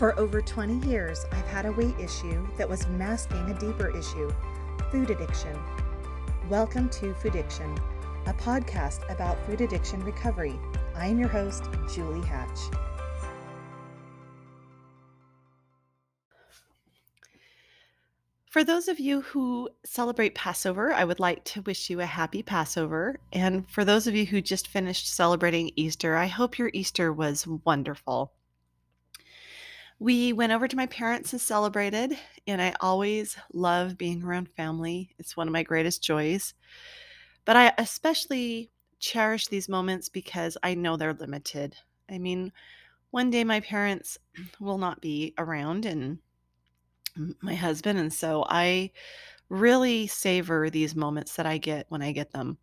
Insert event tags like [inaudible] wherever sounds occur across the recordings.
For over 20 years, I've had a weight issue that was masking a deeper issue food addiction. Welcome to Foodiction, a podcast about food addiction recovery. I'm your host, Julie Hatch. For those of you who celebrate Passover, I would like to wish you a happy Passover. And for those of you who just finished celebrating Easter, I hope your Easter was wonderful. We went over to my parents and celebrated, and I always love being around family. It's one of my greatest joys. But I especially cherish these moments because I know they're limited. I mean, one day my parents [clears throat] will not be around and my husband, and so I really savor these moments that I get when I get them.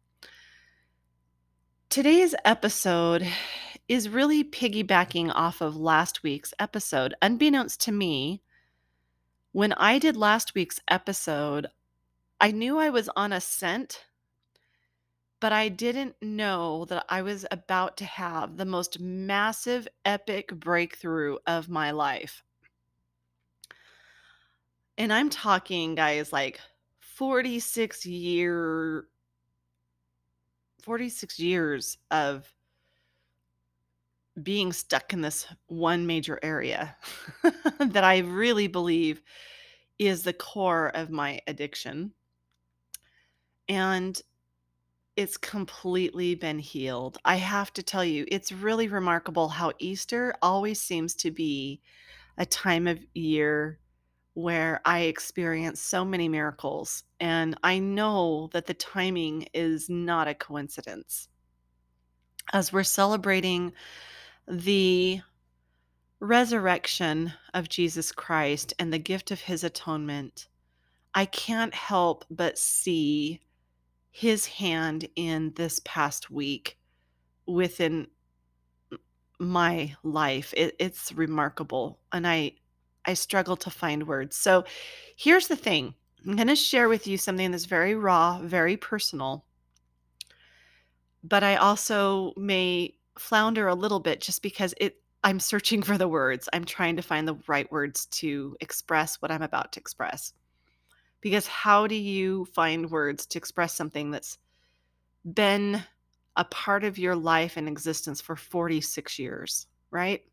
Today's episode is really piggybacking off of last week's episode. Unbeknownst to me, when I did last week's episode, I knew I was on a scent, but I didn't know that I was about to have the most massive, epic breakthrough of my life. And I'm talking, guys, like 46 year 46 years of being stuck in this one major area [laughs] that I really believe is the core of my addiction. And it's completely been healed. I have to tell you, it's really remarkable how Easter always seems to be a time of year where I experience so many miracles. And I know that the timing is not a coincidence. As we're celebrating the resurrection of Jesus Christ and the gift of his atonement, I can't help but see his hand in this past week within my life. It, it's remarkable. And I, I struggle to find words. So here's the thing I'm going to share with you something that's very raw, very personal. But I also may flounder a little bit just because it I'm searching for the words. I'm trying to find the right words to express what I'm about to express. Because how do you find words to express something that's been a part of your life and existence for 46 years, right?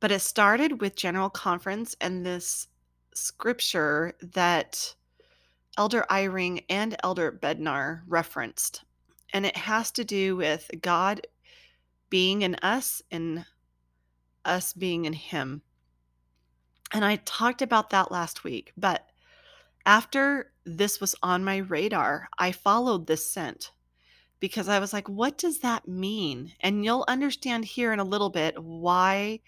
But it started with General Conference and this scripture that Elder Eyring and Elder Bednar referenced and it has to do with God being in us and us being in Him. And I talked about that last week, but after this was on my radar, I followed this scent because I was like, what does that mean? And you'll understand here in a little bit why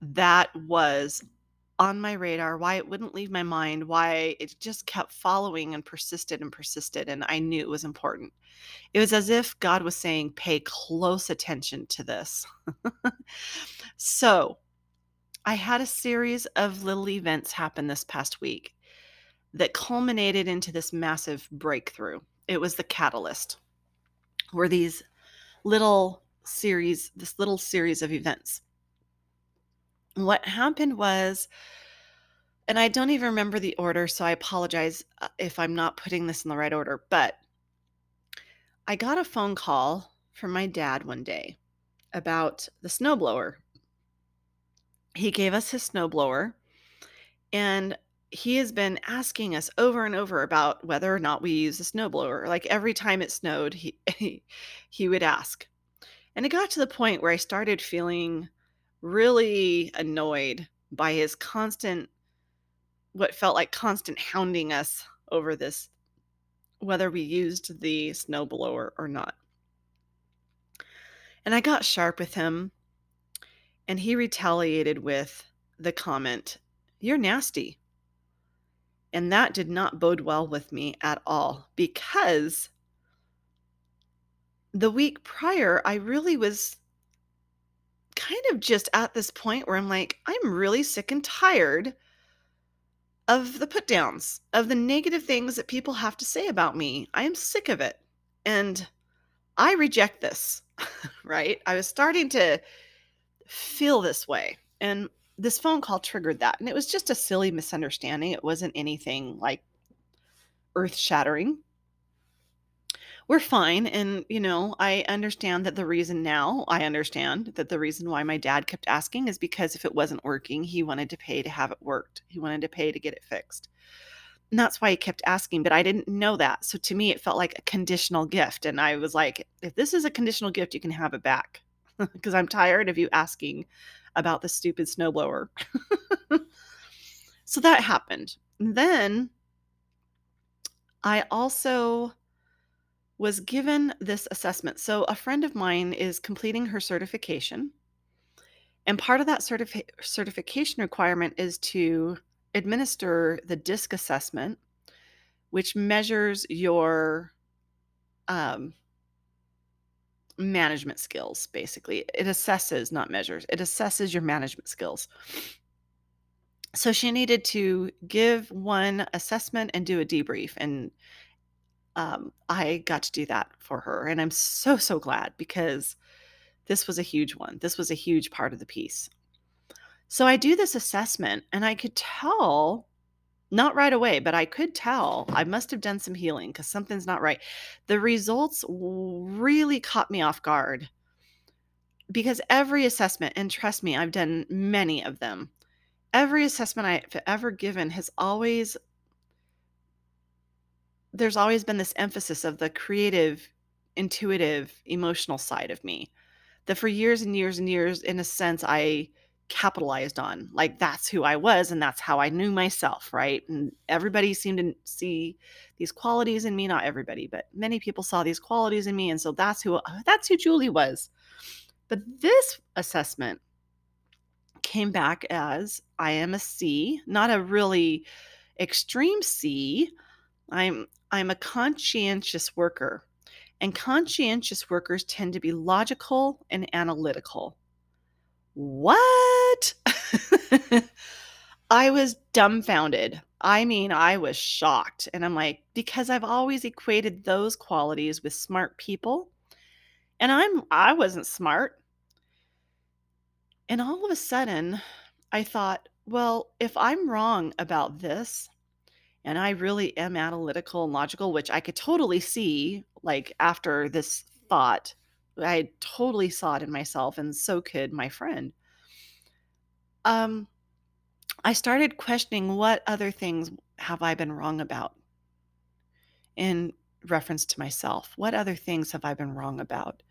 that was on my radar, why it wouldn't leave my mind, why it just kept following and persisted and persisted. And I knew it was important. It was as if God was saying, pay close attention to this. [laughs] so I had a series of little events happen this past week that culminated into this massive breakthrough. It was the catalyst, were these little series, this little series of events what happened was, and I don't even remember the order, so I apologize uh, if I'm not putting this in the right order, but I got a phone call from my dad one day about the snowblower. He gave us his snowblower, and he has been asking us over and over about whether or not we use the snowblower. Like every time it snowed, he [laughs] he, he would ask. And it got to the point where I started feeling really annoyed by his constant, what felt like constant hounding us over this, whether we used the snowblower or not. And I got sharp with him, and he retaliated with the comment, You're nasty. And that did not bode well with me at all because the week prior, I really was kind of just at this point where I'm like, I'm really sick and tired of the put downs, of the negative things that people have to say about me. I am sick of it. And I reject this, [laughs] right? I was starting to feel this way. And this phone call triggered that. And it was just a silly misunderstanding. It wasn't anything like earth shattering. We're fine. And, you know, I understand that the reason now, I understand that the reason why my dad kept asking is because if it wasn't working, he wanted to pay to have it worked. He wanted to pay to get it fixed. And that's why he kept asking, but I didn't know that. So to me, it felt like a conditional gift. And I was like, if this is a conditional gift, you can have it back [laughs] because I'm tired of you asking about the stupid snowblower. [laughs] so that happened. Then I also was given this assessment. So a friend of mine is completing her certification. And part of that certifi- certification requirement is to administer the DISC assessment, which measures your um, management skills, basically. It assesses, not measures, it assesses your management skills. So she needed to give one assessment and do a debrief. And um, I got to do that for her. And I'm so, so glad because this was a huge one. This was a huge part of the piece. So I do this assessment and I could tell, not right away, but I could tell I must have done some healing because something's not right. The results really caught me off guard because every assessment, and trust me, I've done many of them, every assessment I've ever given has always there's always been this emphasis of the creative, intuitive, emotional side of me that for years and years and years, in a sense, I capitalized on. Like that's who I was and that's how I knew myself, right? And everybody seemed to see these qualities in me, not everybody, but many people saw these qualities in me and so that's who uh, that's who Julie was. But this assessment came back as I am a C, not a really extreme C. I'm I'm a conscientious worker. And conscientious workers tend to be logical and analytical. What? [laughs] I was dumbfounded. I mean, I was shocked. And I'm like, because I've always equated those qualities with smart people. And I'm I wasn't smart. And all of a sudden, I thought, well, if I'm wrong about this, and I really am analytical and logical, which I could totally see like after this thought. I totally saw it in myself, and so could my friend. Um, I started questioning what other things have I been wrong about in reference to myself? What other things have I been wrong about?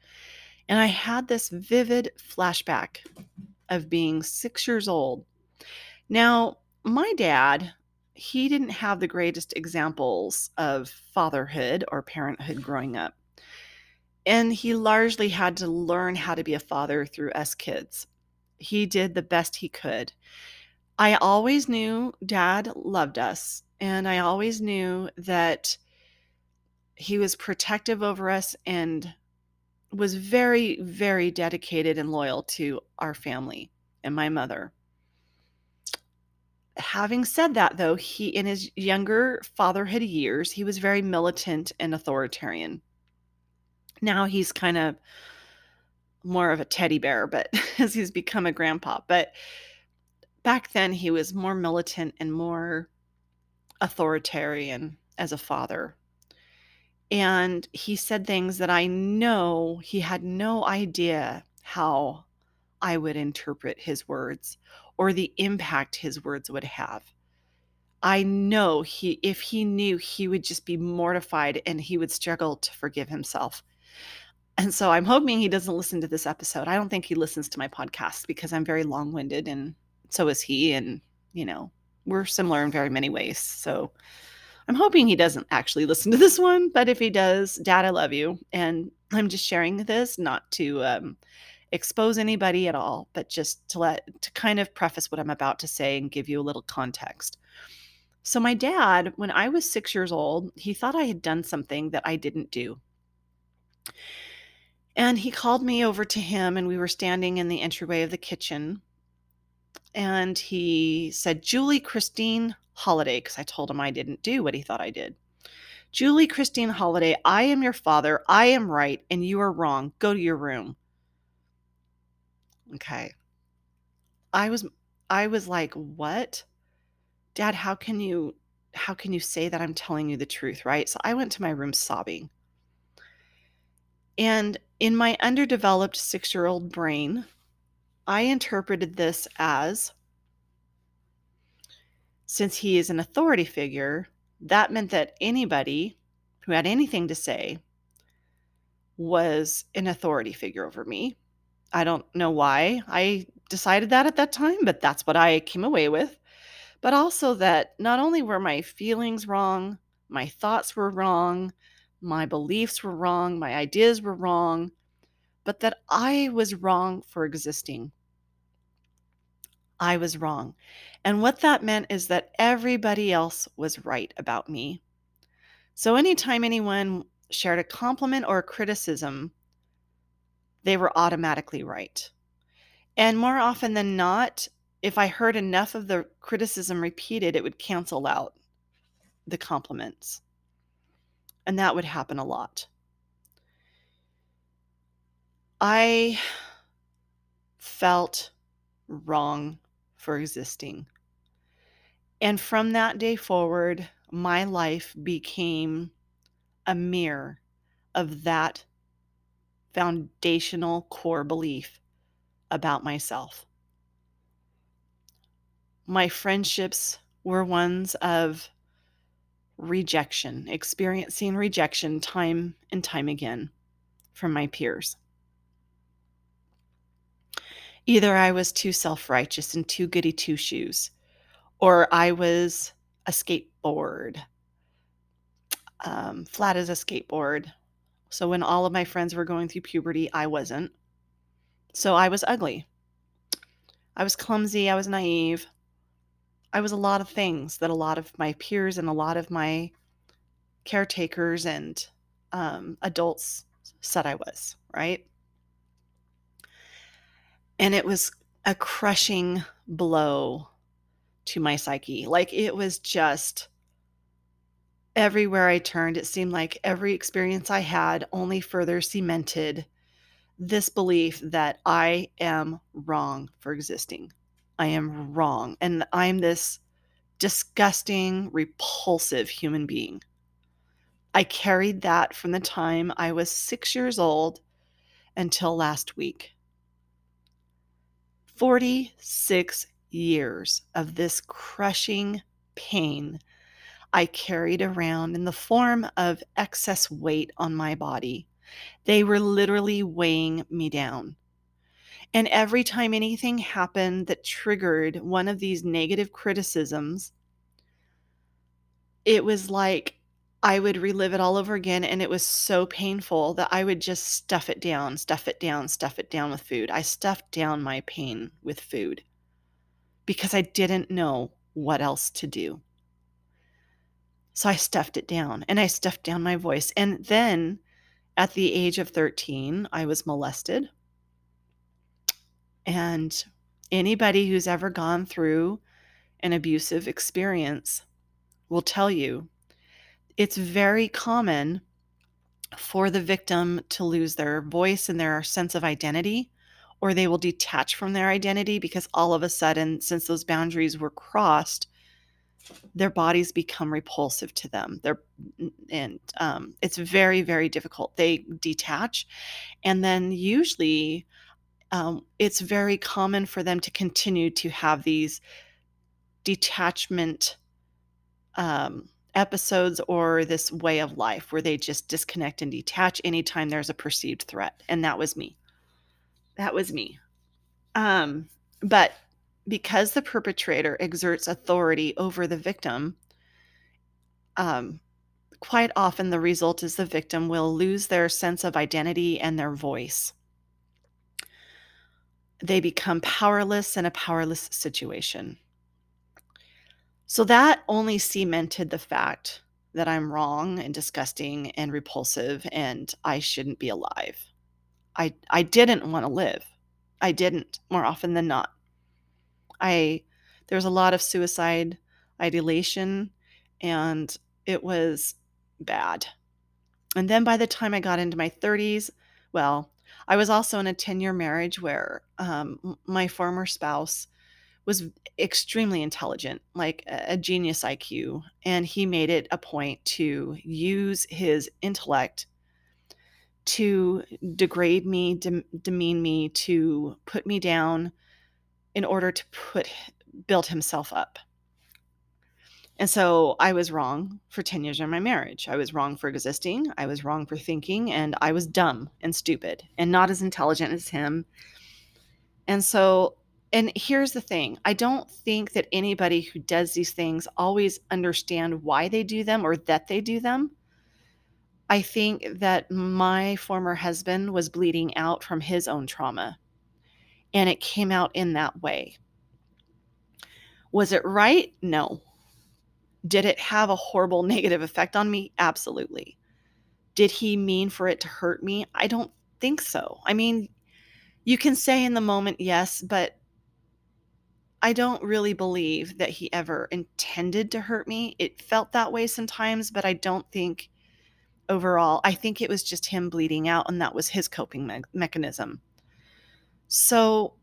And I had this vivid flashback of being six years old. Now, my dad he didn't have the greatest examples of fatherhood or parenthood growing up. And he largely had to learn how to be a father through us kids. He did the best he could. I always knew dad loved us, and I always knew that he was protective over us and was very, very dedicated and loyal to our family and my mother having said that though he in his younger fatherhood years he was very militant and authoritarian. Now he's kind of more of a teddy bear but [laughs] as he's become a grandpa. But back then he was more militant and more authoritarian as a father. And he said things that i know he had no idea how i would interpret his words or the impact his words would have. I know he if he knew he would just be mortified and he would struggle to forgive himself. And so I'm hoping he doesn't listen to this episode. I don't think he listens to my podcast because I'm very long-winded and so is he and you know, we're similar in very many ways. So I'm hoping he doesn't actually listen to this one, but if he does, dad, I love you and I'm just sharing this not to um expose anybody at all, but just to let to kind of preface what I'm about to say and give you a little context. So my dad, when I was 6 years old, he thought I had done something that I didn't do. And he called me over to him and we were standing in the entryway of the kitchen. And he said, "Julie Christine Holiday," because I told him I didn't do what he thought I did. Julie Christine Holiday, I am your father. I am right and you are wrong. Go to your room. Okay. I was I was like, "What? Dad, how can you how can you say that I'm telling you the truth?" Right? So I went to my room sobbing. And in my underdeveloped 6-year-old brain, I interpreted this as since he is an authority figure, that meant that anybody who had anything to say was an authority figure over me. I don't know why I decided that at that time, but that's what I came away with. But also that not only were my feelings wrong, my thoughts were wrong, my beliefs were wrong, my ideas were wrong, but that I was wrong for existing. I was wrong. And what that meant is that everybody else was right about me. So anytime anyone shared a compliment or a criticism, they were automatically right. And more often than not, if I heard enough of the criticism repeated, it would cancel out the compliments. And that would happen a lot. I felt wrong for existing. And from that day forward, my life became a mirror of that foundational core belief about myself. My friendships were ones of rejection, experiencing rejection time and time again from my peers. Either I was too self righteous and too goody two shoes, or I was a skateboard, um, flat as a skateboard. So when all of my friends were going through puberty, I wasn't. So I was ugly. I was clumsy. I was naive. I was a lot of things that a lot of my peers and a lot of my caretakers and um, adults said I was, right? And it was a crushing blow to my psyche. Like it was just everywhere I turned, it seemed like every experience I had only further cemented this belief that I am wrong for existing. I am wrong. And I'm this disgusting, repulsive human being. I carried that from the time I was six years old until last week. 46 years of this crushing pain I carried around in the form of excess weight on my body. They were literally weighing me down. And every time anything happened that triggered one of these negative criticisms, it was like I would relive it all over again. And it was so painful that I would just stuff it down, stuff it down, stuff it down with food. I stuffed down my pain with food because I didn't know what else to do. So I stuffed it down and I stuffed down my voice. And then at the age of 13, I was molested. And anybody who's ever gone through an abusive experience will tell you it's very common for the victim to lose their voice and their sense of identity, or they will detach from their identity because all of a sudden, since those boundaries were crossed, their bodies become repulsive to them. They're and um, it's very very difficult. They detach, and then usually um, it's very common for them to continue to have these detachment um, episodes or this way of life where they just disconnect and detach anytime there's a perceived threat. And that was me. That was me. Um, but because the perpetrator exerts authority over the victim, um, quite often the result is the victim will lose their sense of identity and their voice. They become powerless in a powerless situation. So that only cemented the fact that I'm wrong and disgusting and repulsive and I shouldn't be alive. I I didn't want to live. I didn't more often than not. I there was a lot of suicide ideation and it was bad. And then by the time I got into my 30s, well, I was also in a 10 year marriage where um, my former spouse was extremely intelligent, like a, genius IQ, and he made it a point to use his intellect to degrade me, dem- demean me, to put me down in order to put build himself up. And so I was wrong for 10 years of my marriage. I was wrong for existing. I was wrong for thinking. And I was dumb and stupid and not as intelligent as him. And so, and here's the thing I don't think that anybody who does these things always understand why they do them or that they do them. I think that my former husband was bleeding out from his own trauma, and it came out in that way. Was it right? No. Did it have a horrible [laughs] negative effect on me? Absolutely. Did he mean for it to hurt me? I don't think so. I mean, you can say in the moment, yes, but I don't really believe that he ever intended to hurt me. It felt that way sometimes, but I don't think overall. I think it was just him bleeding out, and that was his coping me- mechanism. So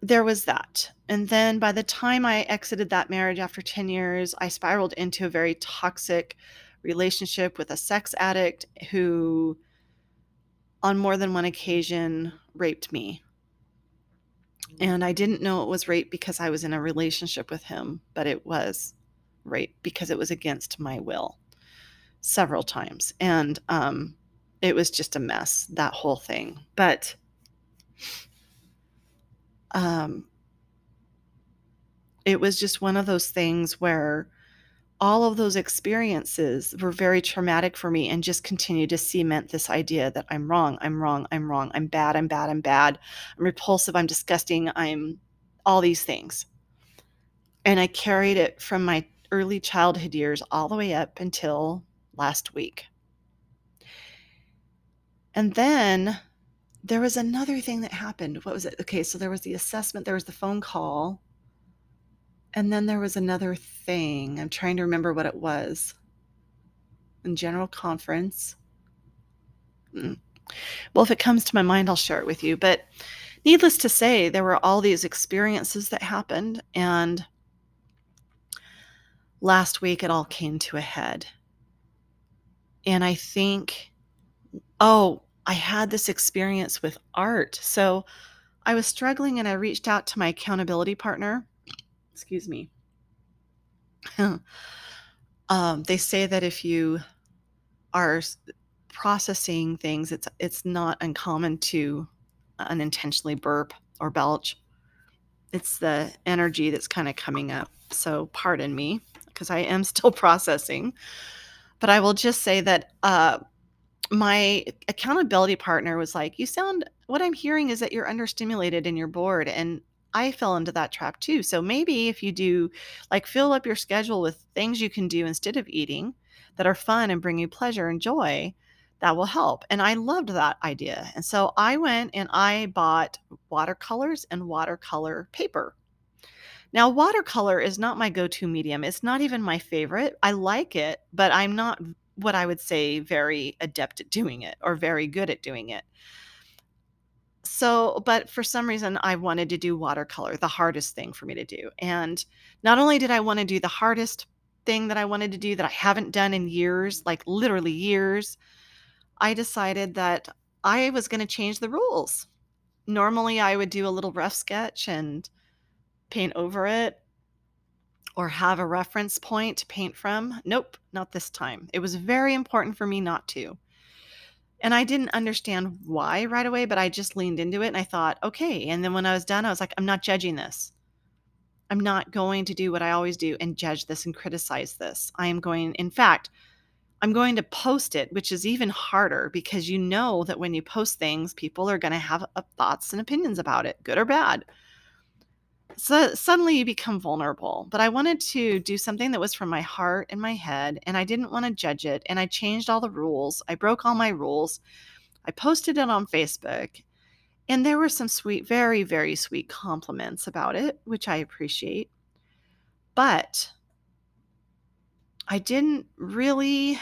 there was that. And then by the time I exited that marriage after 10 years, I spiraled into a very toxic relationship with a sex addict who, on more than one occasion, raped me. And I didn't know it was rape because I was in a relationship with him, but it was rape because it was against my will several times. And um, it was just a mess, that whole thing. But um, it was just one of those things where all of those experiences were very traumatic for me and just continue to cement this idea that I'm wrong, I'm wrong, I'm wrong, I'm bad, I'm bad, I'm bad, I'm repulsive, I'm disgusting, I'm all these things. And I carried it from my early childhood years all the way up until last week. And then there was another thing that happened. What was it? Okay, so there was the assessment, there was the phone call, and then there was another thing. I'm trying to remember what it was. In general conference. Mm. Well, if it comes to my mind, I'll share it with you. But needless to say, there were all these experiences that happened. And last week, it all came to a head. And I think, oh, I had this experience with art. So I was struggling and I reached out to my accountability partner. Excuse me. [laughs] um, they say that if you are processing things, it's it's not uncommon to unintentionally burp or belch. It's the energy that's kind of coming up. So pardon me because I am [laughs] still processing. But I will just say that uh, my accountability partner was like, You sound, what I'm hearing is that you're understimulated and you're bored. And I fell into that trap too. So maybe if you do like fill up your schedule with things you can do instead of eating that are fun and bring you pleasure and joy, that will help. And I loved that idea. And so I went and I bought watercolors and watercolor paper. Now, watercolor is not my go to medium. It's not even my favorite. I like it, but I'm not what I would say very adept at doing it or very good at doing it. So, but for some reason, I wanted to do watercolor, the hardest thing for me to do. And not only did I want to do the hardest thing that I wanted to do that I haven't done in years, like literally years, I decided that I was going to change the rules. Normally, I would do a little rough sketch and paint over it or have a reference point to paint from. Nope, not this time. It was very important for me not to. And I didn't understand why right away, but I just leaned into it and I thought, okay. And then when I was done, I was like, I'm not judging this. I'm not going to do what I always do and judge this and criticize this. I am going, in fact, I'm going to post it, which is even harder because you know that when you post things, people are going to have uh, thoughts and opinions about it, good or bad so suddenly you become vulnerable. But I wanted to do something that was from my heart and my head, and I didn't want to judge it. And I changed all the rules. I broke all my rules. I posted it on Facebook, and there were some sweet, very, very sweet compliments about it, which I appreciate. But I didn't really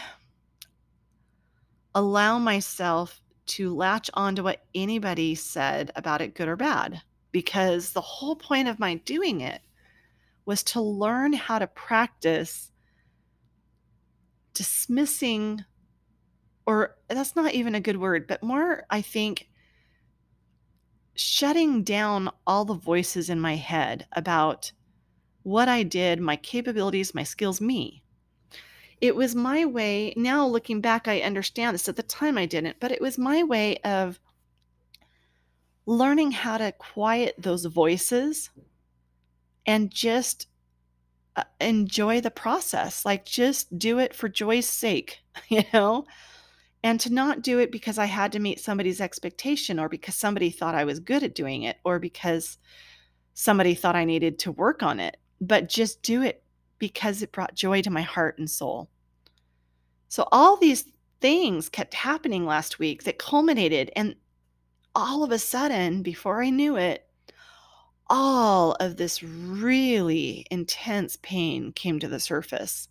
allow myself to latch on to what anybody said about it, good or bad. Because the whole point of my doing it was to learn how to practice dismissing or that's not even a good word, but more, I think, shutting down all the voices in my head about what I did, my capabilities, my skills, me. It was my way. Now, looking back, I understand this. At the time, I didn't, but it was my way of learning how to quiet those voices and just uh, enjoy the process. Like, just do it for joy's sake, [laughs] you know? And to not do it because I had to meet somebody's expectation or because somebody thought I was good at doing it or because somebody thought I needed to work on it, but just do it because it brought joy to my heart and soul. So, all these things kept happening last week that culminated, and all of a sudden, before I knew it, all of this really intense pain came to the surface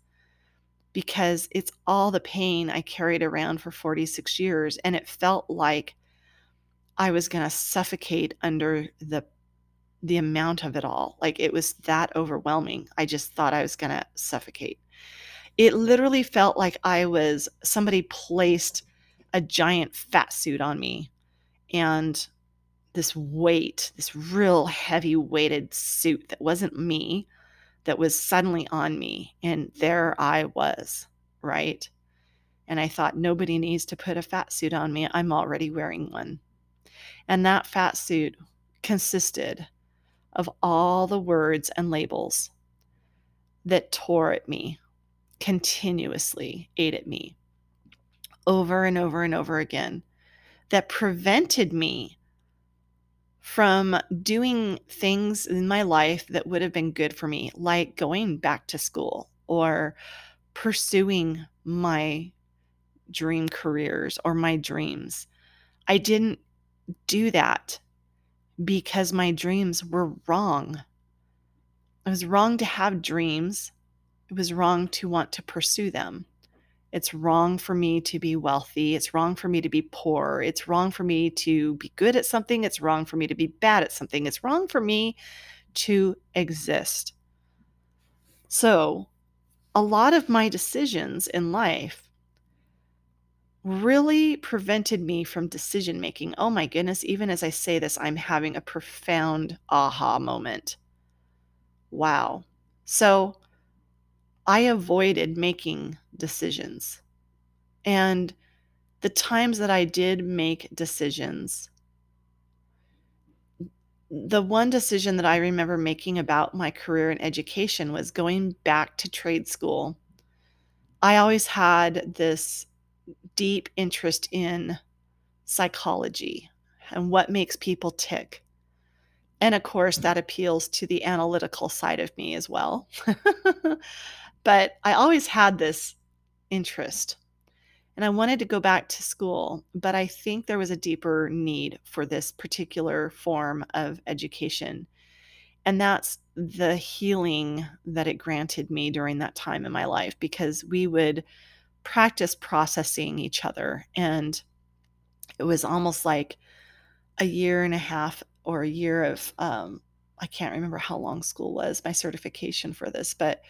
because it's all the pain I carried around for 46 years. And it felt like I was going to suffocate under the the amount of it all. Like it was that overwhelming. I just thought I was going to suffocate. It literally felt like I was somebody placed a giant fat suit on me and this weight, this real heavy weighted suit that wasn't me, that was suddenly on me. And there I was, right? And I thought, nobody needs to put a fat suit on me. I'm already wearing one. And that fat suit consisted of all the words and labels that tore at me, continuously ate at me over and over and over again, that prevented me from doing things in my life that would have been good for me, like going back to school or pursuing my dream careers or my dreams. I didn't do that because my dreams were wrong. It was wrong to have dreams. It was wrong to want to pursue them. It's wrong for me to be wealthy. It's wrong for me to be poor. It's wrong for me to be good at something. It's wrong for me to be bad at something. It's wrong for me to exist. So, a lot of my decisions in life really prevented me from decision making. Oh my goodness, even as I say this, I'm having a profound aha moment. Wow. So, I avoided making decisions. And the times that I did make decisions, the one decision that I remember making about my career in education was going back to trade school. I always had this deep interest in psychology and what makes people tick. And of course, that appeals to the analytical side of me as well. [laughs] But I always had this interest and I wanted to go back to school, but I think there was a deeper need for this particular form of education. And that's the healing that it granted me during that time in my life because we would practice processing each other. And it was almost like a year and a half or a year of, um, I can't remember how long school was, my certification for this, but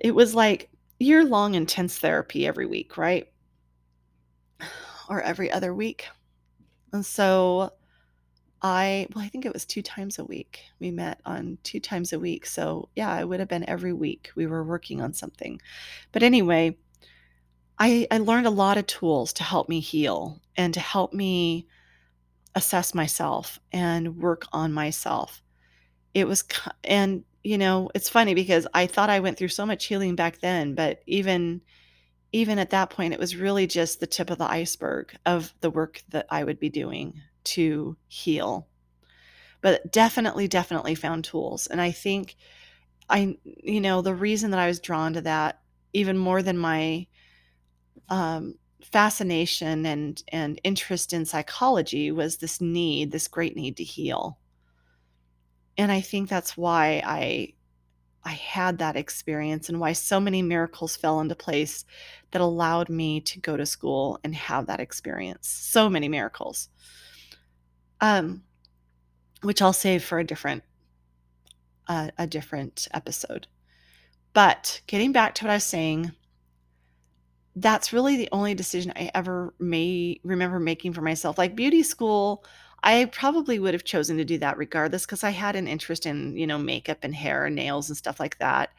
it was like year long intense therapy every week, right? [sighs] Or every other week. And so I, well, I think it was two times a week. We met on two times a week. So yeah, it would have been every week we were working on something. But anyway, I, I learned a lot of tools to help me heal and to help me assess myself and work on myself. It was, and you know, it's funny because I thought I went through so much healing back then, but even even at that point it was really just the tip of the iceberg of the work that I would be doing to heal. But definitely definitely found tools and I think I you know, the reason that I was drawn to that even more than my um fascination and and interest in psychology was this need, this great need to heal and I think that's why I I had that experience and why so many miracles fell into place that allowed me to go to school and have that experience. So many miracles. Um which I'll save for a different uh, a different episode. But getting back to what I was saying, that's really the only decision I ever may remember making for myself. Like beauty school, I probably would have chosen to do that regardless because I had an interest in, you know, makeup and hair and nails and stuff like that.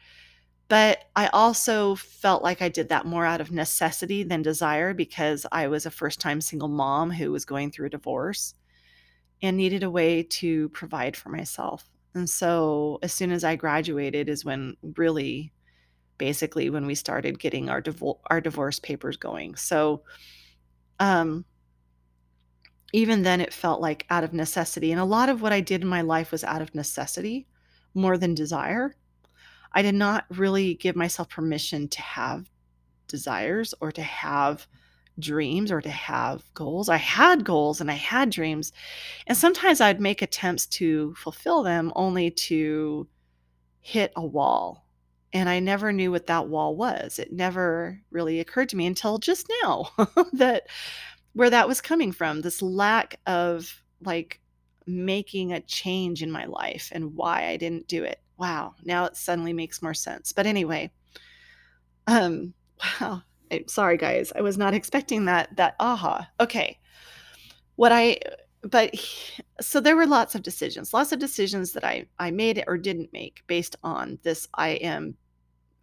But I also felt like I did that more out of necessity than desire because I was a first time single mom who was going through a divorce and needed a way to provide for myself. And so as soon as I graduated is when really basically when we started getting our our divorce papers going. So um even then it felt like out of necessity and a lot of what I did in my life was out of necessity more than desire. I did not really give myself permission to have desires or to have dreams or to have goals. I had goals and I had dreams. And sometimes I'd make attempts to fulfill them only to hit a wall. And I never knew what that wall was. It never really occurred to me until just now [laughs] that where that was coming from this lack of like making a change in my life and why I didn't do it. Wow, now it suddenly makes more sense. But anyway, um [laughs] wow, I'm sorry guys. I was not expecting that that aha. Okay. What I but so there were lots of decisions, lots of decisions that I I made or didn't make based on this I am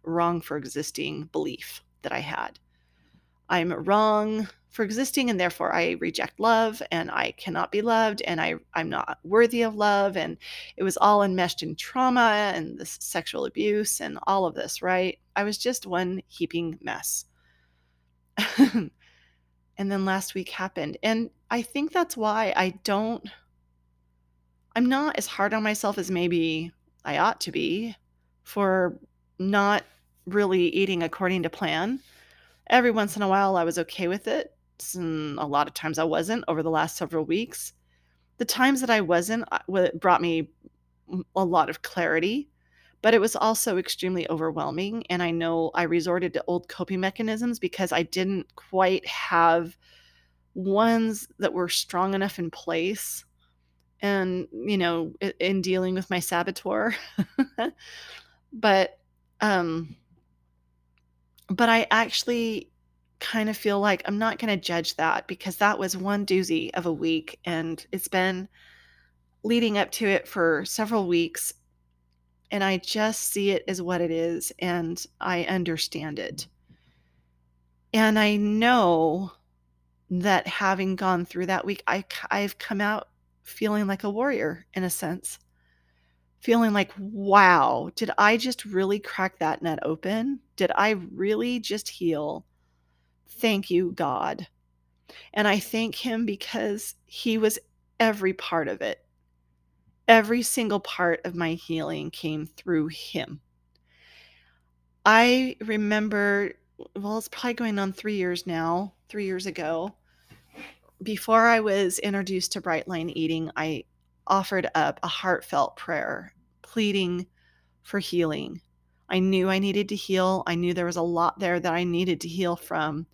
wrong for existing belief that I had. I'm wrong for existing and therefore I reject love and I cannot be loved and I I'm not worthy of love and it was all enmeshed in trauma and this sexual abuse and all of this, right? I was just one heaping mess. [laughs] and then last week happened and I think that's why I don't I'm not as hard on myself as maybe I ought to be for not really eating according to plan. Every once in a while I was okay with it and a lot of times I wasn't over the last several weeks. The times that I wasn't brought me a lot of clarity, but it was also extremely overwhelming. And I know I resorted to old coping mechanisms because I didn't quite have ones that were strong enough in place. And, you know, in dealing with my saboteur. [laughs] but, um, but I actually kind of feel like I'm not going to judge that because that was one doozy of a week and it's been leading up to it for several weeks and I just see it as what it is and I understand it. And I know that having gone through that week I I've come out feeling like a warrior in a sense. Feeling like, wow, did I just really crack that net open? Did I really just heal Thank you, God. And I thank Him because He was every part of it. Every single part of my healing came through Him. I remember, well, it's probably going on three years now, three years ago. Before I was introduced to Brightline Eating, I offered up a heartfelt prayer, pleading for healing. I knew I needed to heal. I knew there was a lot there that I needed to heal from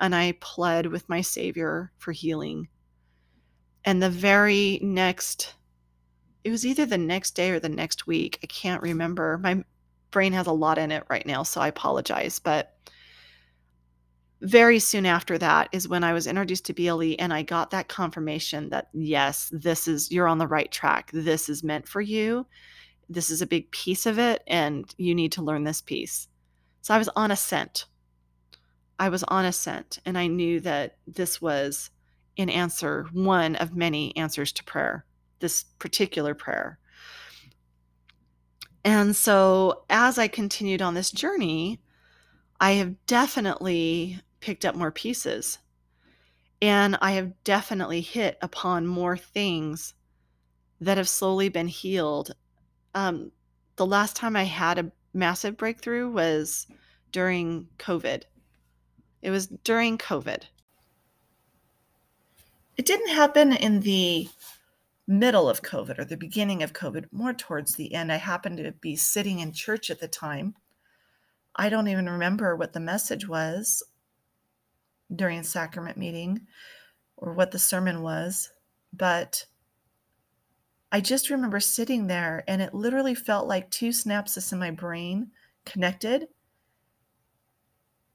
and I pled with my Savior for healing. And the very next, it was either the next day or the next week. I can't remember. My brain has a lot in it right now, so I apologize. But very soon after that is when I was introduced to BLE and I got that confirmation that yes, this is, you're on the right track. This is meant for you. This is a big piece of it, and you need to learn this piece. So I was on ascent. I was on ascent and I knew that this was an answer, one of many answers to prayer, this particular prayer. And so as I continued on this journey, I have definitely picked up more pieces. And I have definitely hit upon more things that have slowly been healed. Um, the last time I had a massive breakthrough was during COVID. It was during COVID. It didn't happen in the middle of COVID or the beginning of COVID, more towards the end. I happened to be sitting in church at the time. I don't even remember what the message was during sacrament meeting or what the sermon was, but I just remember sitting there and it literally felt like two synapses in my brain connected.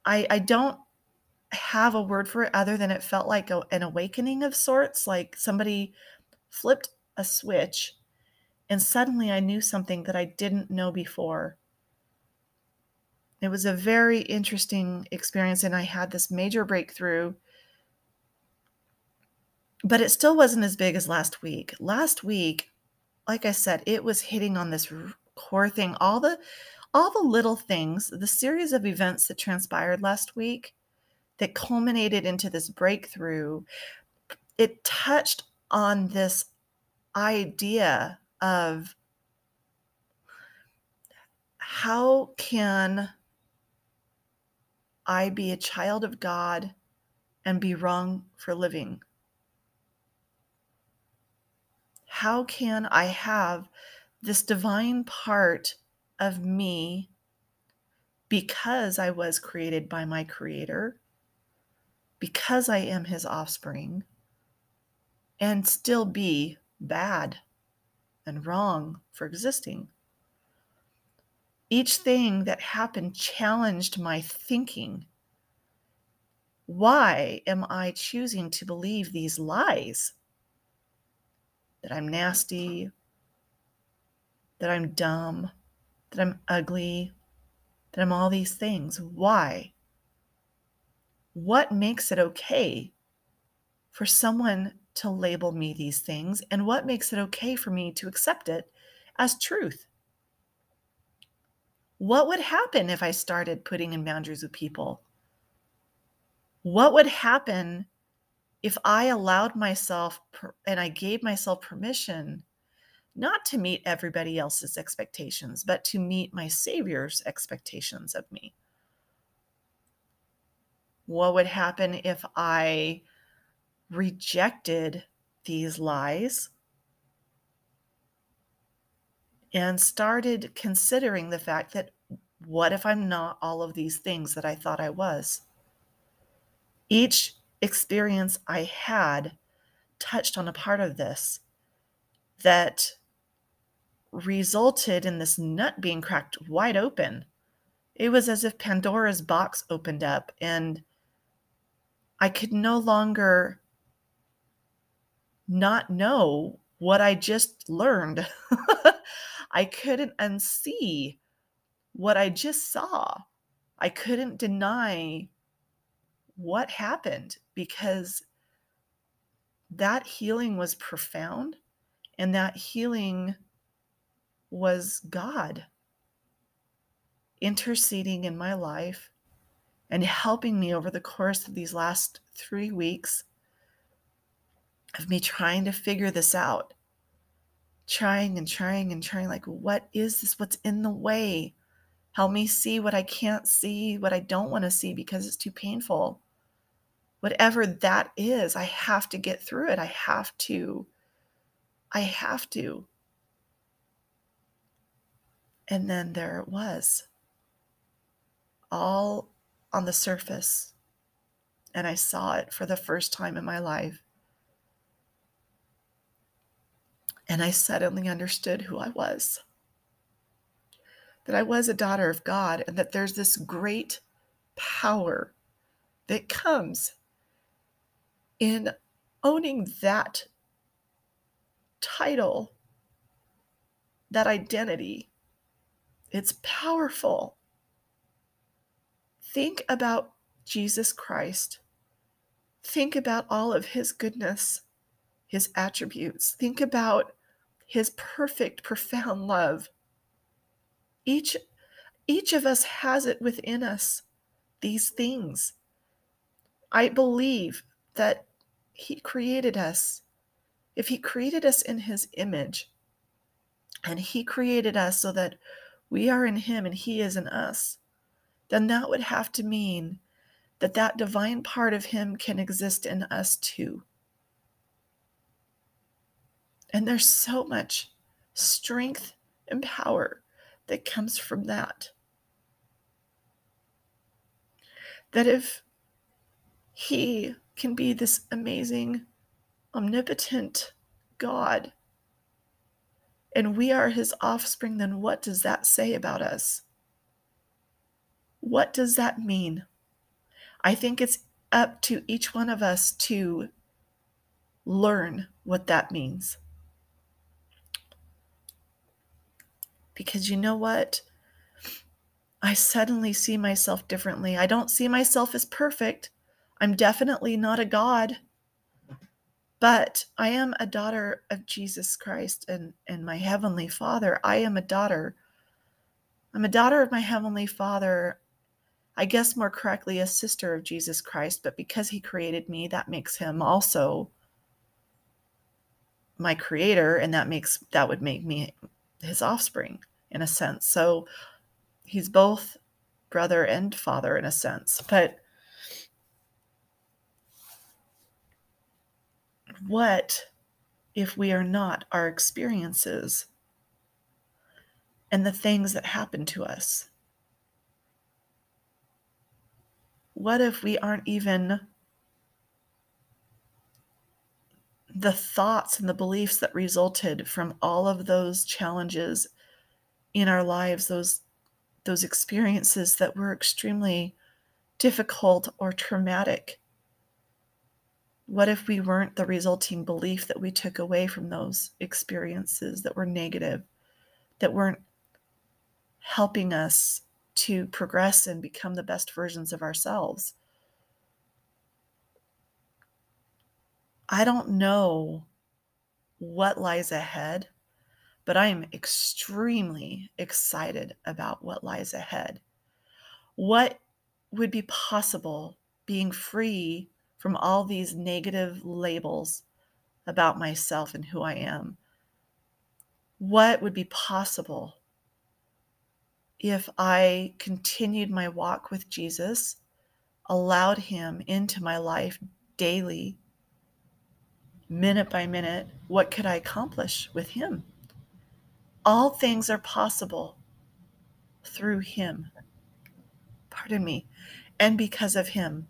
I I don't have a word for it other than it felt like a, an awakening of sorts, like somebody flipped a switch and suddenly I knew something that I didn't know before. It was a very interesting experience, and I had this major breakthrough. But it still wasn't as big as last week. Last week, like I said, it was hitting on this core thing. All the all the little things, the series of events that transpired last week that culminated into this breakthrough, it touched on this idea of how can I be a child of God and be wrong for living? How can I have this divine part of me because I was created by my Creator, because I am His offspring, and still be bad and wrong for existing? Each thing that happened challenged my thinking. Why am I choosing to believe these lies? That I'm nasty, that I'm dumb, that I'm ugly, that I'm all these things. Why? What makes it okay for someone to label me these things? And what makes it okay for me to accept it as truth? What would happen if I started putting in boundaries with people? What would happen if I allowed myself and I gave myself permission not to meet everybody else's expectations, but to meet my Savior's expectations of me? What would happen if I rejected these lies and started considering the fact that what if I'm not all of these things that I thought I was? Each experience I had touched on a part of this that resulted in this nut being cracked wide open. It was as if Pandora's box opened up and I could no longer not know what I just learned. [laughs] I couldn't unsee what I just saw. I couldn't deny what happened because that healing was profound and that healing was God interceding in my life and helping me over the course of these last three weeks of me trying to figure this out trying and trying and trying like what is this? What's in the way? Help me see what i can't see what i don't want to see because it's too painful whatever that is i have to get through it. I have to i have to. And then there it was. All on the surface. And i saw it for the first time in my life. And I suddenly understood who I was. That I was a daughter of God and that there's this great power that comes in owning that title, that identity. It's powerful. Think about Jesus Christ. Think about all of his goodness, his attributes. Think about his perfect, profound love. Each, each of us has it within us, these things. I believe that he created us. If he created us in his image, and he created us so that we are in him and he is in us, then that would have to mean that that divine part of him can exist in us too. And there's so much strength and power that comes from that. That if He can be this amazing, omnipotent God and we are his offspring, then what does that say about us? What does that mean? I think it's up to each one of us to learn what that means. Because you know what? I suddenly see myself differently. I don't see myself as perfect. I'm definitely not a God. But I am a daughter of Jesus Christ and, and my Heavenly Father. I am a daughter. I'm a daughter of my Heavenly Father. I guess more correctly, a sister of Jesus Christ, but because He created me, that makes Him also my creator, and that makes that would make me His offspring in a sense. So he's both brother and father in a sense. But what if we are not our experiences and the things that happen to us? What if we aren't even the thoughts and the beliefs that resulted from all of those challenges in our lives, those those experiences that were extremely difficult or traumatic? What if we weren't the resulting belief that we took away from those experiences that were negative, that weren't helping us to progress and become the best versions of ourselves? I don't know what lies ahead but I am extremely excited about what lies ahead. What would be possible being free from all these negative labels about myself and who I am? What would be possible if I continued my walk with Jesus, allowed Him into my life daily, minute by minute? What could I accomplish with Him? All things are possible through him. Pardon me. And because of him.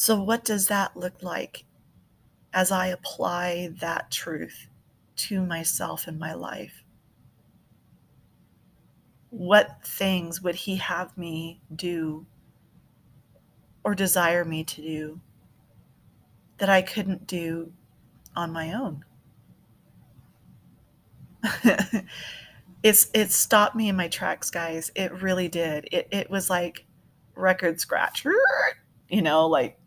So, what does that look like as I apply that truth to myself and my life? What things would he have me do or desire me to do that I couldn't do on my own? [laughs] it's it stopped me in my tracks, guys. It really did. It it was like record scratch. [laughs] You know, like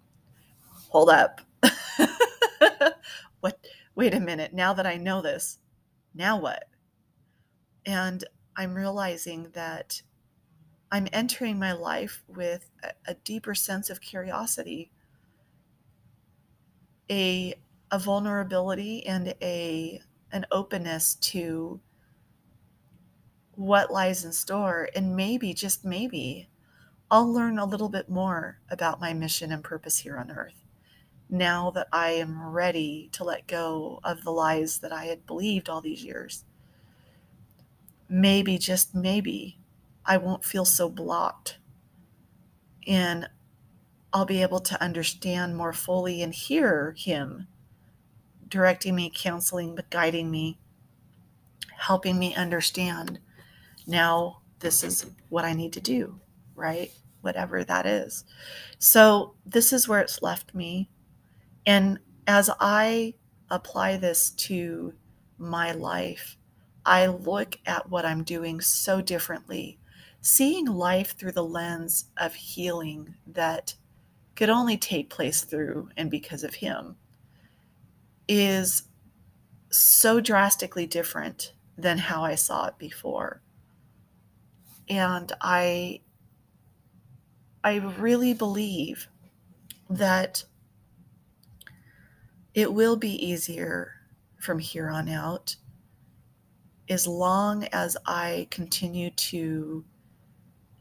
hold up. [laughs] what wait a minute. Now that I know this, now what? And I'm realizing that I'm entering my life with a, a deeper sense of curiosity, a a vulnerability and a an openness to what lies in store. And maybe, just maybe, I'll learn a little bit more about my mission and purpose here on earth now that I am ready to let go of the lies that I had believed all these years. Maybe, just maybe, I won't feel so blocked and I'll be able to understand more fully and hear Him directing me, counseling, but guiding me, helping me understand now this is what I need to do, right? Whatever that is. So, this is where it's left me. And as I apply this to my life, I look at what I'm doing so differently, seeing life through the lens of healing that could only take place through and because of Him is so drastically different than how I saw it before. And I I really believe that it will be easier from here on out as long as I continue to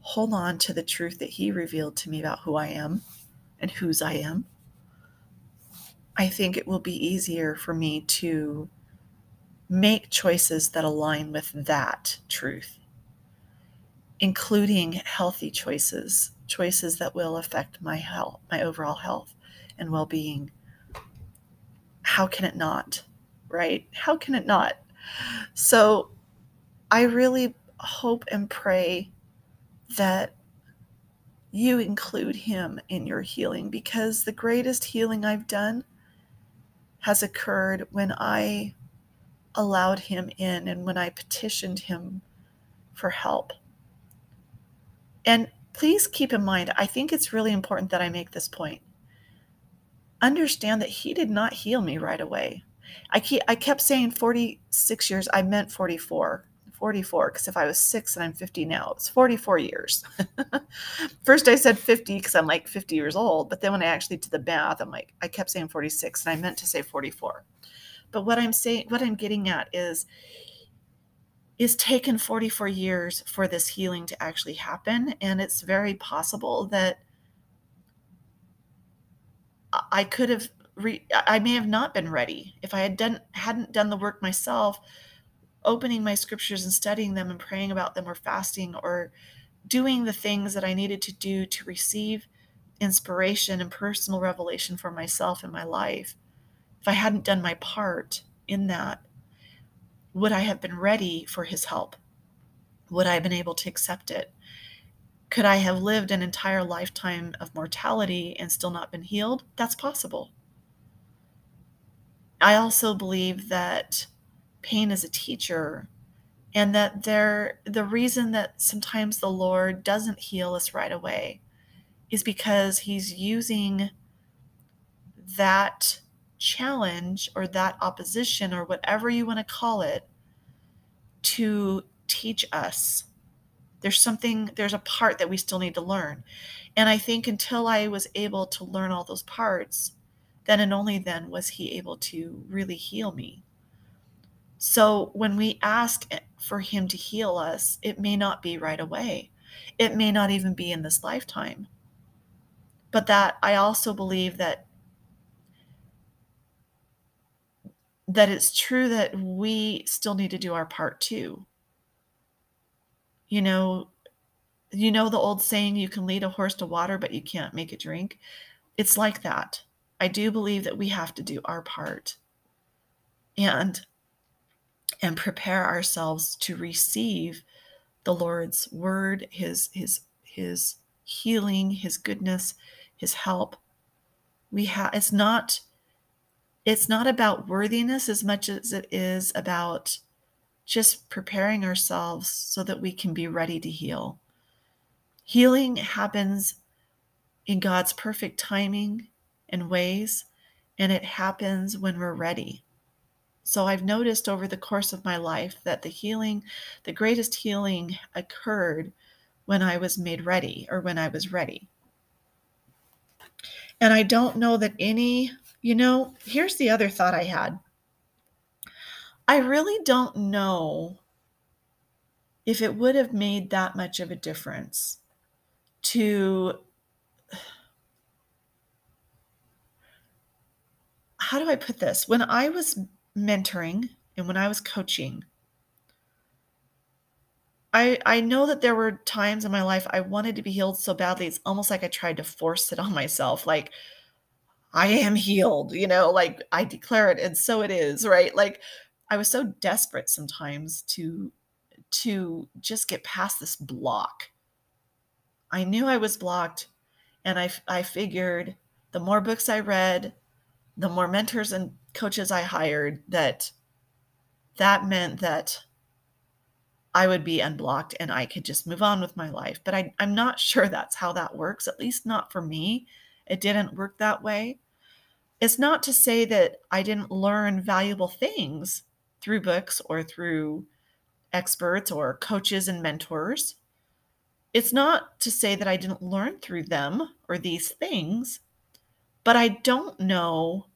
hold on to the truth that he revealed to me about who I am and whose I am I think it will be easier for me to make choices that align with that truth, including healthy choices, choices that will affect my health, my overall health and well being. How can it not? right? How can it not? So I really hope and pray that you include him in your healing because the greatest healing I've done has occurred when I allowed him in and when I petitioned him for help. And please keep in mind, I think it's really important that I make this point. Understand that he did not heal me right away. I keep I kept saying 46 years. I meant 44. 44 because if I was 6 and I'm 50 now, it's 44 years. [laughs] First I said 50 because I'm like 50 years old, but then when I actually did the math, I'm like I kept saying 46 and I meant to say 44. But what I'm saying what I'm getting at is is taken 44 years for this healing to actually happen and it's very possible that I could have re- I may have not been ready if I had done hadn't done the work myself opening my scriptures and studying them and praying about them or fasting or doing the things that I needed to do to receive inspiration and personal revelation for myself in my life. If I hadn't done my part in that, would I have been ready for his help? Would I have been able to accept it? Could I have lived an entire lifetime of mortality and still not been healed? That's possible. I also believe that pain is a teacher and that there the reason that sometimes the Lord doesn't heal us right away is because he's using that challenge or that opposition or whatever you want to call it to teach us. There's something, there's a part that we still need to learn. And I think until I was able to learn all those parts, then and only then was he able to really heal me. So when we ask for Him to heal us, it may not be right away. It may not even be in this lifetime. But that I also believe that that it's true that we still need to do our part too. You know, you know the old saying you can lead a horse to water but you can't make it drink. It's like that. I do believe that we have to do our part. And and prepare ourselves to receive the Lord's word, his his his healing, his goodness, his help. We have it's not it's not about worthiness as much as it is about just preparing ourselves so that we can be ready to heal. Healing happens in God's perfect timing and ways, and it happens when we're ready. So I've noticed over the course of my life that the healing, the greatest healing occurred when I was made ready or when I was ready. And I don't know that any, you know, here's the other thought I had. I really don't know if it would have made that much of a difference to how do I put this? When I was mentoring and when I was coaching, I I know that there were times in my life I wanted to be healed so badly. It's almost like I tried to force it [laughs] on myself. Like I am healed, you know, like I declare it and so it is, right? Like I was so desperate sometimes to to just get past this block. I knew I was blocked and I I figured the more books I read, the more mentors and coaches I hired that that meant that I would be unblocked and I could just move on with my life. But I, I'm not [laughs] sure that's how that works, at least not for me. It didn't work that way. It's not to say that I didn't learn valuable things through books or through experts or coaches and mentors. It's not to say that I didn't learn through them or these things, but I don't know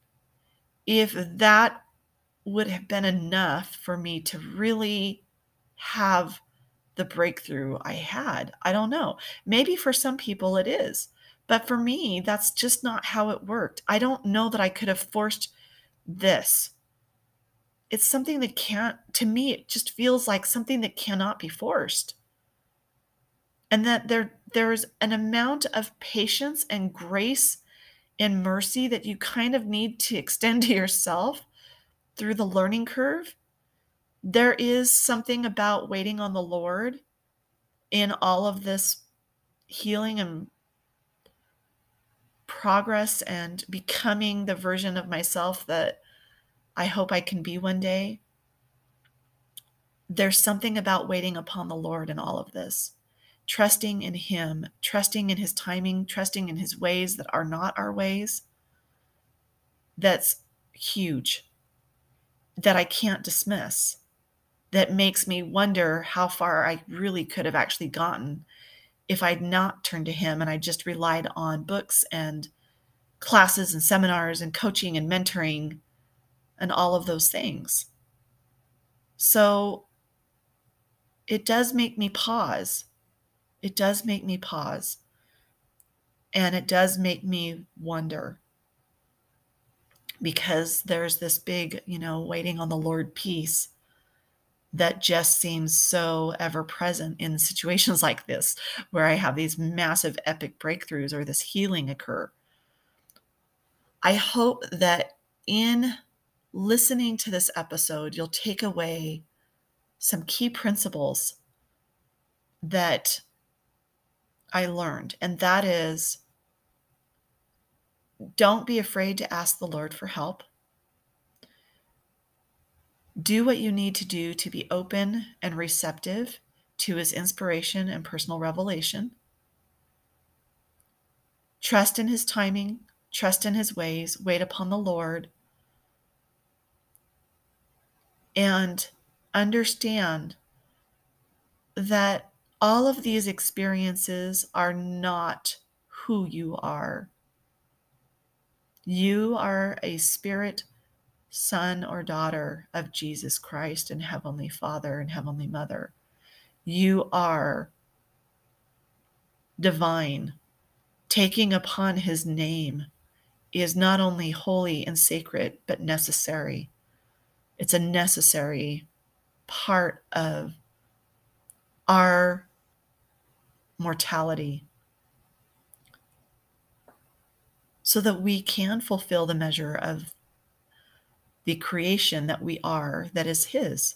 if that would have been enough for me to really have the breakthrough I had. I don't know. Maybe for some people it is. But for me, that's just not how it worked. I don't know that I could have forced this. It's something that can't, to me, it just feels like something that cannot be forced. And that there there's an amount of patience and grace and mercy that you kind of need to extend to yourself through the learning curve, there is something about waiting on the Lord in all of this healing and progress and becoming the version of myself that I hope I can be one day. There's something about waiting upon the Lord in all of this, trusting in Him, trusting in His timing, trusting in His ways that are not our ways. That's huge, that I can't dismiss, that makes me wonder how far I really could have actually gotten if I'd not turned to Him and I just relied on books and classes and seminars and coaching and mentoring and all of those things. So it does make me pause. It does make me pause. And it does make me wonder because there's this big, you know, waiting on the Lord piece that just seems so ever present in situations [laughs] like this, where I have these massive epic breakthroughs or this healing occur. I hope that in listening to this episode, you'll take away some key principles that I learned, and that is don't be afraid to ask the Lord for help. Do what you need to do to be open and receptive to his inspiration and personal revelation. Trust in his timing, trust in his ways, wait upon the Lord, and understand that all of these experiences are not who you are. You are a spirit son or daughter of Jesus Christ and Heavenly Father and Heavenly Mother. You are divine. Taking upon his name is not only holy and sacred, but necessary. It's a necessary part of our mortality so that we can fulfill the measure of the creation that we are that is His.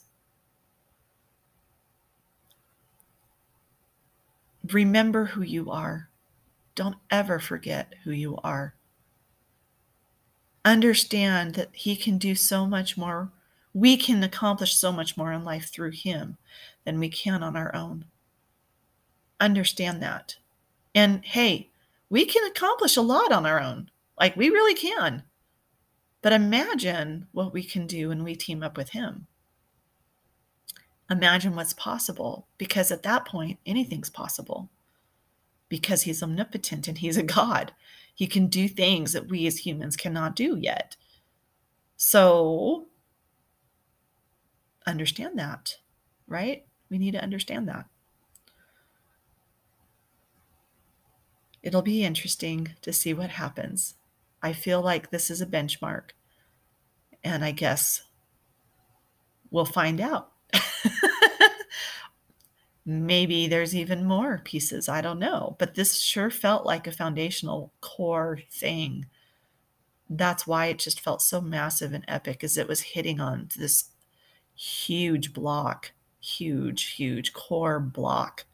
Remember who you are. Don't ever forget who you are. Understand that He can do so much more we can accomplish so much more in life through Him than we can on our own. Understand that. And hey, we can accomplish a lot on our own. Like we really can. But imagine what we can do when we team up with Him. Imagine what's possible because at that point, anything's possible because He's omnipotent and He's a God. He can do things that we as humans cannot do yet. So understand that, right? We need to understand that. It'll be interesting to see what happens. I feel like this is a benchmark, and I guess we'll find out. [laughs] Maybe there's even more pieces, I don't know, but this sure felt like a foundational core thing. That's why it just felt so massive and epic as it was hitting on this huge block, huge, huge core block.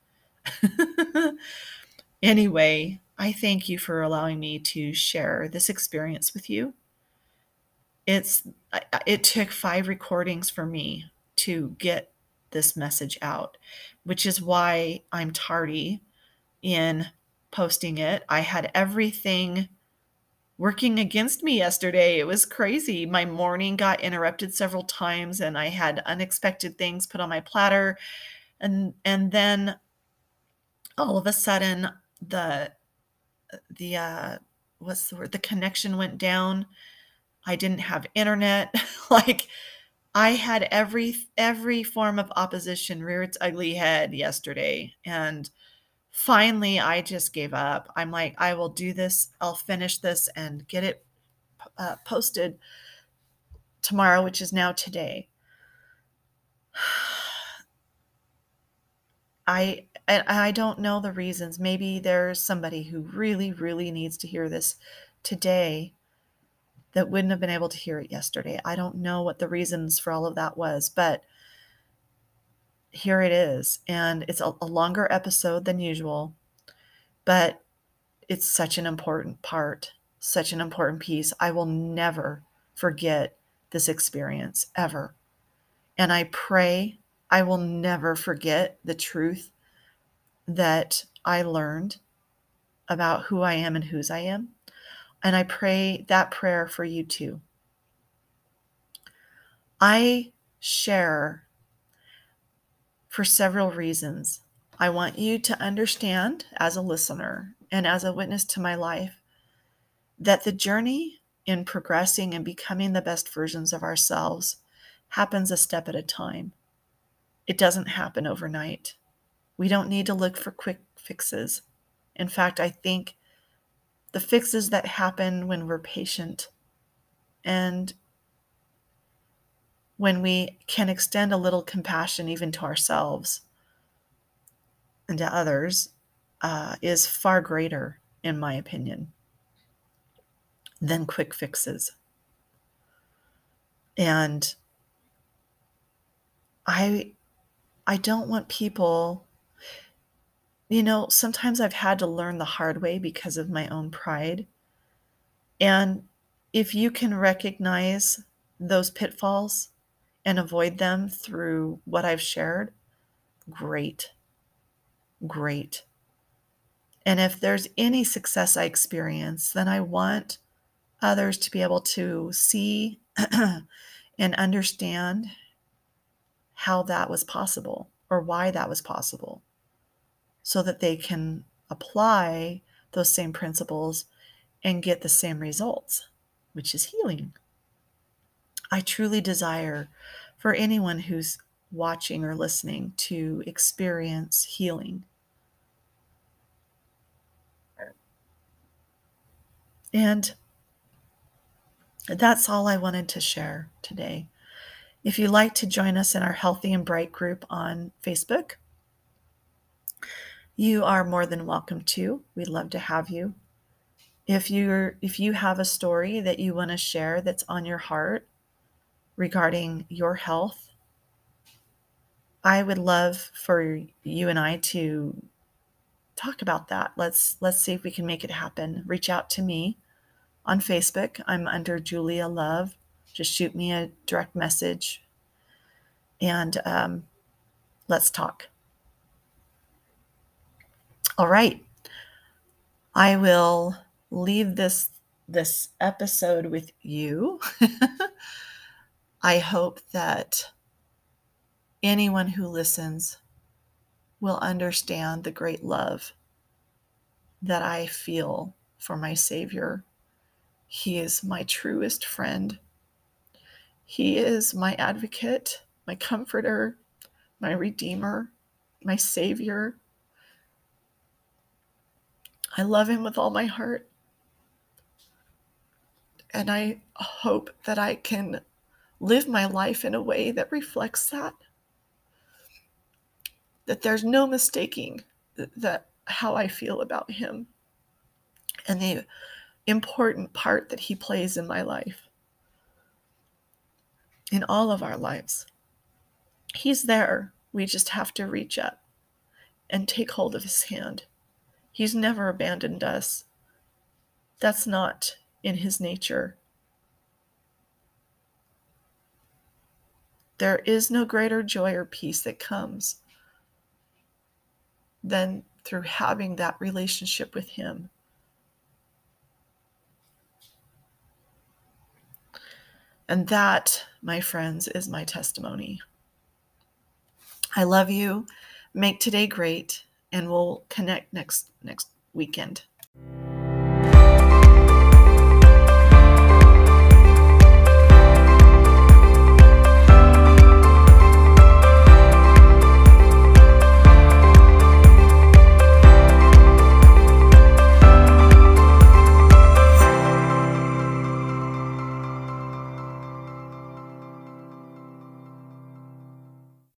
[laughs] anyway, I thank you for allowing me to share this experience with you. It's it took 5 recordings for me to get this message out, which is why I'm tardy in posting it. I had everything working against me yesterday. It was crazy. My morning got interrupted several times and I had unexpected things put on my platter. And and then all of a sudden the the uh what's the word? The connection went down. I didn't have internet. [laughs] like I had every every form of opposition rear its ugly head yesterday and finally I just gave up. I'm like, I will do this. I'll finish this and get it uh, posted tomorrow, which is now today. [sighs] I and I don't know the reasons. Maybe there's somebody who really, really needs to hear this today that wouldn't have been able to hear it yesterday. I don't know what the reasons for all of that was, but here it is. And it's a, a longer episode than usual, but it's such an important part, such an important piece. I will never forget this experience ever. And I pray I will never forget the truth that I learned about who I am and whose I am. And I pray that prayer for you too. I share for several reasons. I want you to understand as a listener and as a witness to my life that the journey in progressing and becoming the best versions of ourselves happens a step at a time. It doesn't happen overnight. We don't need to look for quick fixes. In fact, I think the fixes that happen when we're patient and when we can extend a little compassion even to ourselves and to others uh, is far greater, in my opinion, than quick fixes. And I I don't want people you know, sometimes I've had to learn the hard way because of my own pride. And if you can recognize those pitfalls and avoid them through what I've shared, great. Great. And if there's any success I experience, then I want others to be able to see [clears throat] and understand how that was possible or why that was possible so that they can apply those same principles and get the same results, which is healing. I truly desire for anyone who's watching or listening to experience healing. And that's all I wanted to share today. If you'd like to join us in our Healthy and Bright group on Facebook, you are more than welcome to. We'd love to have you. If you're if you have a story that you want to share that's on your heart regarding your health, I would love for you and I to talk about that. Let's let's see if we can make it happen. Reach out to me on Facebook. I'm under Julia Love just shoot me a direct message and um, let's talk. All right. I will leave this this episode with you. [laughs] I hope that anyone who listens will understand the great love that I feel for my Savior. He is my truest friend. He is my advocate, my comforter, my redeemer, my savior. I love him with all my heart. And I hope that I can live my life in a way that reflects that. That there's no mistaking that how I feel about him and the important part that he plays in my life in all of our lives. He's there. We just have to reach up and take hold of his hand. He's never abandoned us. That's not in his nature. There is no greater joy or peace that comes than through having that relationship with him. And that, my friends, is my testimony. I love you. Make today great, and we'll connect next next weekend.